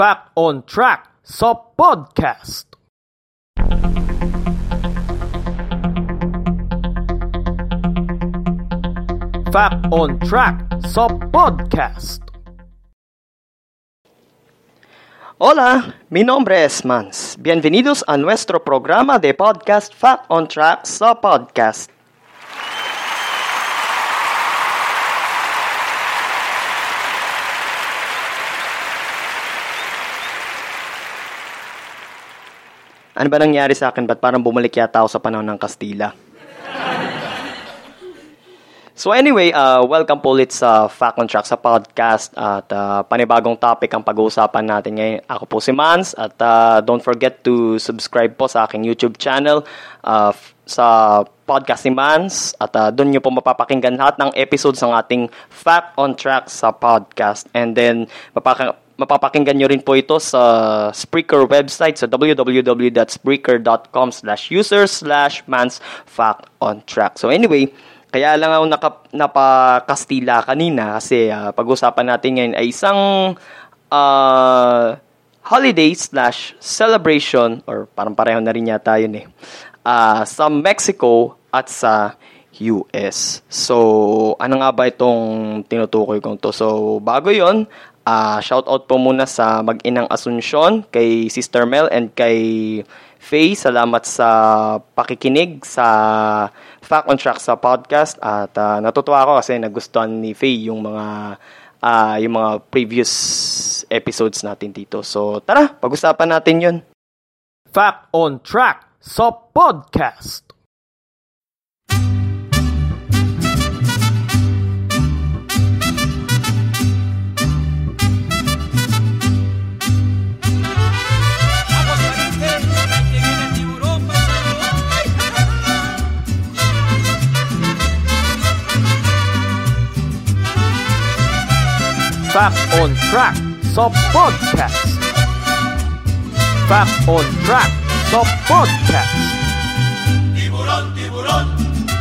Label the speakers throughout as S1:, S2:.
S1: Fact on Track sa podcast. Fact on Track sa podcast.
S2: Hola, mi nombre es Mans. Bienvenidos a nuestro programa de podcast Fact on Track sa podcast. Ano ba nangyari sa akin? Ba't parang bumalik yata ako sa panahon ng Kastila? So anyway, uh, welcome po ulit sa Fact on Track sa podcast at uh, panibagong topic ang pag-uusapan natin ngayon. Ako po si Mans at uh, don't forget to subscribe po sa aking YouTube channel uh, sa podcast ni Mans at uh, doon nyo po mapapakinggan lahat ng episodes ng ating Fact on Track sa podcast and then mapapakinggan mapapakinggan nyo rin po ito sa Spreaker website sa www.spreaker.com slash user slash mans fact on track. So anyway, kaya lang ako naka, napakastila kanina kasi uh, pag-usapan natin ngayon ay isang uh, holiday slash celebration or parang pareho na rin yata yun eh uh, sa Mexico at sa US. So, ano nga ba itong tinutukoy kong to? So, bago yon Uh, shout out po muna sa mag-inang Asunsyon, kay Sister Mel and kay Faye. Salamat sa pakikinig sa Fact on Track sa podcast at uh, natutuwa ako kasi nagustuhan ni Faye yung mga uh, yung mga previous episodes natin dito. So tara, pag-usapan natin 'yon.
S1: Fact on Track sa podcast. Fact on Track sa podcast. Fact on Track sa podcast.
S3: Tiburón, tiburón.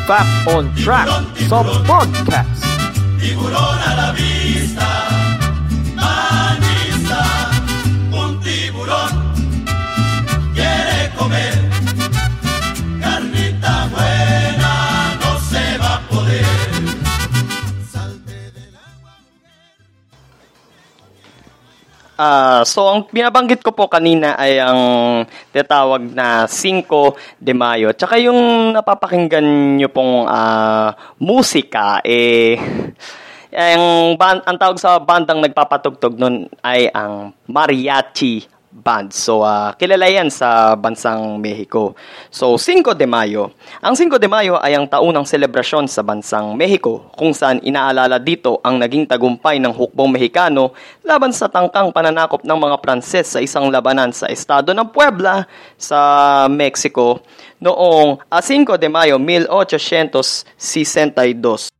S1: Fact on Track sa podcast.
S3: Tiburón a la vista.
S2: Ah, so ang binabanggit ko po kanina ay ang tinatawag na 5 de Mayo. Tsaka yung napapakinggan nyo pong ah, musika eh ang, ban- ang tawag sa bandang nagpapatugtog nun ay ang mariachi band. So, ah, kilala yan sa bansang Mexico. So, 5 de Mayo. Ang 5 de Mayo ay ang taunang selebrasyon sa bansang Mexico kung saan inaalala dito ang naging tagumpay ng hukbong Mexicano laban sa tangkang pananakop ng mga Pranses sa isang labanan sa estado ng Puebla sa Mexico noong ah, 5 de Mayo 1862.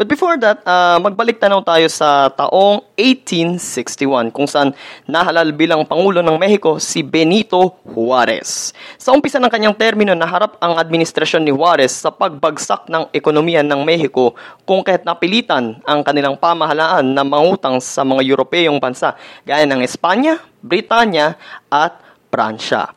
S2: But before that, uh, magbalik tanaw tayo sa taong 1861 kung saan nahalal bilang Pangulo ng Mexico si Benito Juarez. Sa umpisa ng kanyang termino, naharap ang administrasyon ni Juarez sa pagbagsak ng ekonomiya ng Mexico kung kahit napilitan ang kanilang pamahalaan na mangutang sa mga Europeyong bansa gaya ng Espanya, Britanya at Pransya.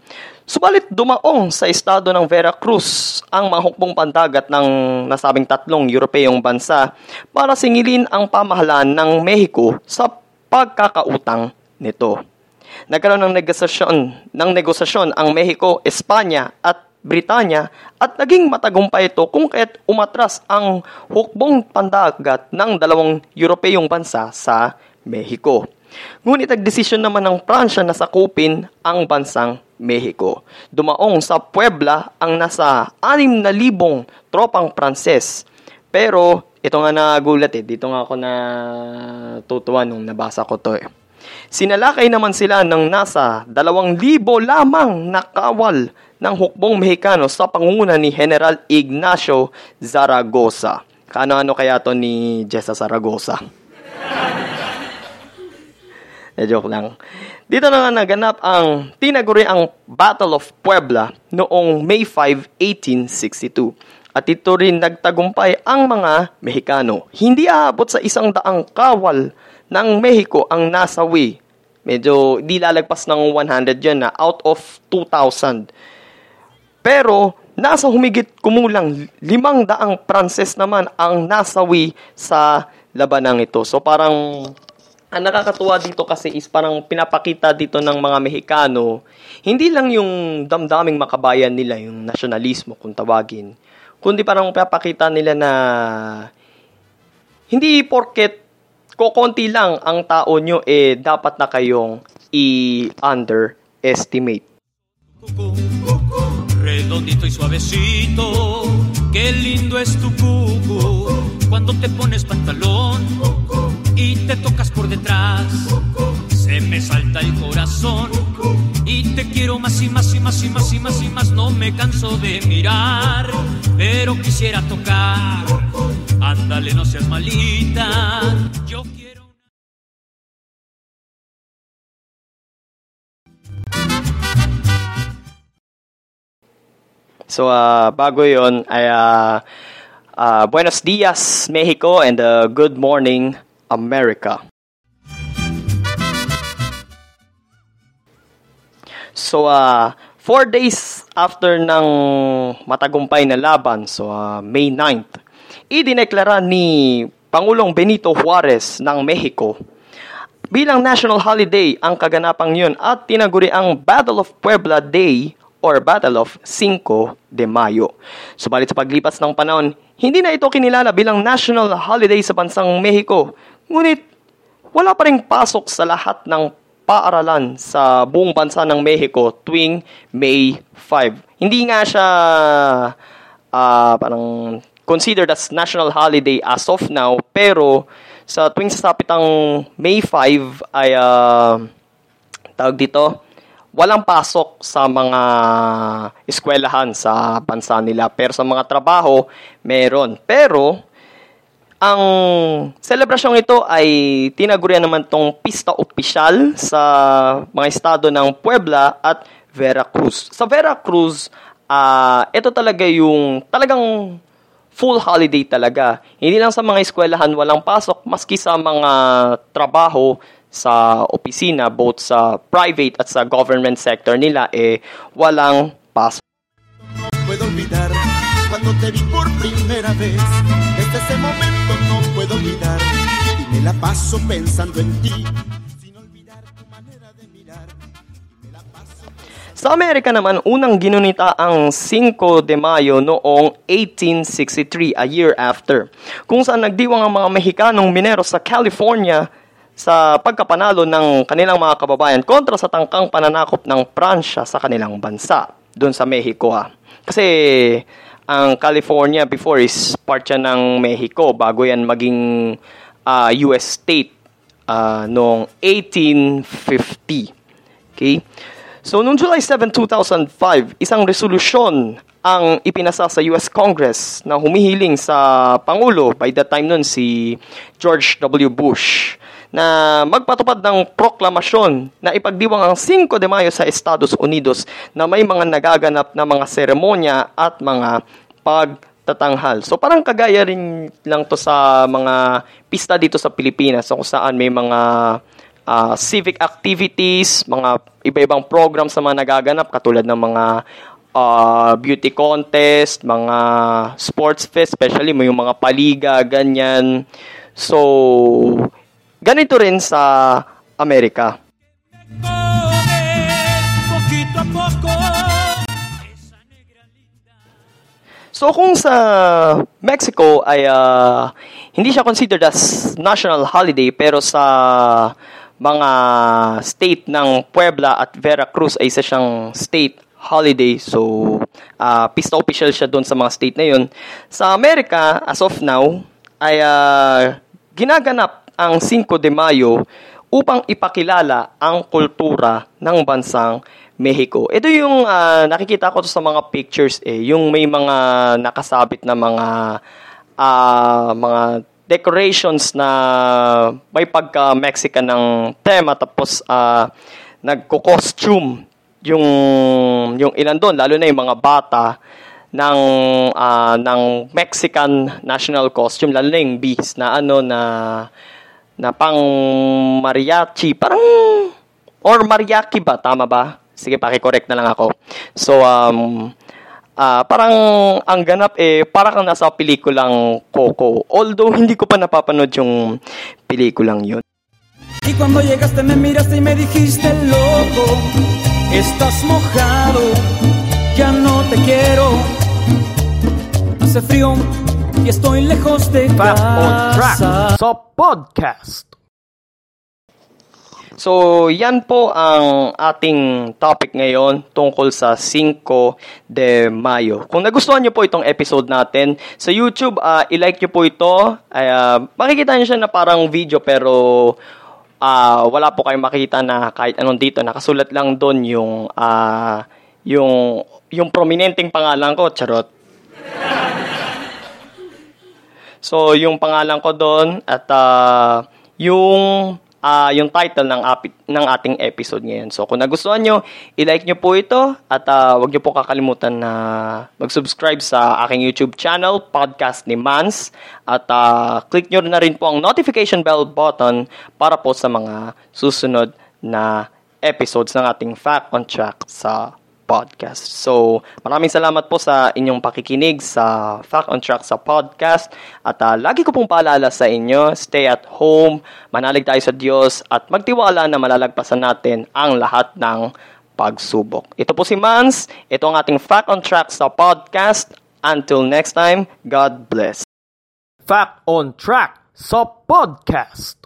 S2: Subalit dumaong sa estado ng Veracruz ang mga hukbong pandagat ng nasabing tatlong Europeyong bansa para singilin ang pamahalaan ng Mexico sa pagkakautang nito. Nagkaroon ng negosasyon, ng negosasyon ang Mexico, Espanya at Britanya at naging matagumpay ito kung kaya't umatras ang hukbong pandagat ng dalawang Europeyong bansa sa Mexico. Ngunit nagdesisyon naman ng Pransya na sakupin ang bansang Mexico. Dumaong sa Puebla ang nasa 6,000 tropang Pranses. Pero ito nga nagulat eh. Dito nga ako na tutuwa nung nabasa ko to eh. Sinalakay naman sila ng nasa 2,000 lamang na kawal ng hukbong Mexicano sa pangunguna ni General Ignacio Zaragoza. Kano-ano kaya to ni Jessa Zaragoza? Eh, joke lang. Dito na naganap ang tinaguri ang Battle of Puebla noong May 5, 1862. At ito rin nagtagumpay ang mga Mexicano. Hindi aabot sa isang daang kawal ng Mexico ang nasawi. Medyo di lalagpas ng 100 yan na out of 2,000. Pero nasa humigit kumulang limang daang Pranses naman ang nasawi sa labanang ito. So parang ang nakakatuwa dito kasi is parang pinapakita dito ng mga Mexicano, hindi lang yung damdaming makabayan nila, yung nasyonalismo kung tawagin, kundi parang pinapakita nila na hindi porket kokonti lang ang tao nyo, eh dapat na kayong i-underestimate.
S4: Redondito y suavecito, qué lindo es tu cucu. Cuando te pones pantalón y te tocas por detrás, se me salta el corazón y te quiero más y más y más y más y más y más. No me canso de mirar, pero quisiera tocar. Ándale, no seas malita. Yo quiero.
S2: So, ah, bago ah, ah, Buenos Dias, Mexico, and uh, Good Morning, America. So, ah, four days after ng matagumpay na laban, so ah, May 9th, idineklara ni Pangulong Benito Juarez ng Mexico bilang national holiday ang kaganapang yun at tinaguri ang Battle of Puebla Day or Battle of 5 de Mayo. Subalit sa paglipas ng panahon, hindi na ito kinilala bilang national holiday sa bansang Mexico. Ngunit wala pa rin pasok sa lahat ng paaralan sa buong bansa ng Mexico tuwing May 5. Hindi nga siya ah, parang considered as national holiday as of now, pero sa tuwing sasapit ang May 5 ay ah, tawag dito, walang pasok sa mga eskwelahan sa bansa nila. Pero sa mga trabaho, meron. Pero, ang selebrasyong ito ay tinagurian naman tong pista opisyal sa mga estado ng Puebla at Veracruz. Sa Veracruz, ah ito talaga yung talagang full holiday talaga. Hindi lang sa mga eskwelahan walang pasok, maski sa mga trabaho sa opisina, both sa private at sa government sector nila, eh, walang pasok.
S3: Puedo olvidar cuando te vi por primera vez. Desde ese momento no puedo olvidar. Y me la paso pensando en ti.
S2: Sa Amerika naman, unang ginunita ang 5 de Mayo noong 1863, a year after, kung saan nagdiwang ang mga Mexikanong minero sa California sa pagkapanalo ng kanilang mga kababayan kontra sa tangkang pananakop ng Pransya sa kanilang bansa, doon sa Mexico ha. Kasi ang California before is part siya ng Mexico bago yan maging ah, US state ah, noong 1850. Okay? So, noong July 7, 2005, isang resolusyon ang ipinasa sa US Congress na humihiling sa Pangulo, by that time nun si George W. Bush, na magpatupad ng proklamasyon na ipagdiwang ang 5 de Mayo sa Estados Unidos na may mga nagaganap na mga seremonya at mga pagtatanghal. So parang kagaya rin lang to sa mga pista dito sa Pilipinas kung saan may mga ah, civic activities, mga iba-ibang programs na mga nagaganap katulad ng mga ah, beauty contest, mga sports fest, especially may yung mga paliga, ganyan. So, ganito rin sa Amerika. So kung sa Mexico ay ah, hindi siya considered as national holiday pero sa mga state ng Puebla at Veracruz ay isa siyang state holiday. So ah, pista official siya doon sa mga state na yun. Sa Amerika, as of now, ay ah, ginaganap ang 5 de Mayo upang ipakilala ang kultura ng bansang Mexico. Ito yung ah, nakikita ko sa mga pictures eh, yung may mga nakasabit na mga ah, mga decorations na may pagka-Mexican ng tema tapos ah, nagko-costume yung yung ilan doon lalo na yung mga bata ng ah, ng Mexican national costume lalo na yung beast na ano na na pang mariachi parang or mariachi ba? Tama ba? Sige paki-correct na lang ako. So um ah, parang ang ganap eh para kang nasa pelikulang Coco. Although hindi ko pa napapanood yung pelikulang yun.
S5: Y cuando llegaste me miraste y me dijiste loco, estás mojado, ya no te quiero. Hace frío y estoy lejos de
S1: Fact on Track
S5: casa.
S1: sa podcast.
S2: So, yan po ang ating topic ngayon tungkol sa 5 de Mayo. Kung nagustuhan niyo po itong episode natin, sa YouTube, ah, i-like niyo po ito. Ay, ah, makikita niyo siya na parang video pero ah, wala po kayong makita na kahit anong dito. Nakasulat lang doon yung, ah, yung, yung prominenteng pangalan ko. Charot. So, yung pangalan ko doon at ah, yung ah, yung title ng api- ng ating episode ngayon. So, kung nagustuhan nyo, i-like nyo po ito at ah, wag nyo po kakalimutan na mag-subscribe sa aking YouTube channel, Podcast ni Mans. At ah, click nyo na rin po ang notification bell button para po sa mga susunod na episodes ng ating Fact on Track sa podcast. So, maraming salamat po sa inyong pakikinig sa Fact on Track sa podcast. At ah, lagi ko pong paalala sa inyo, stay at home, manalig tayo sa Diyos, at magtiwala na malalagpasan natin ang lahat ng pagsubok. Ito po si Mans. Ito ang ating Fact on Track sa podcast. Until next time, God bless.
S1: Fact on Track sa podcast.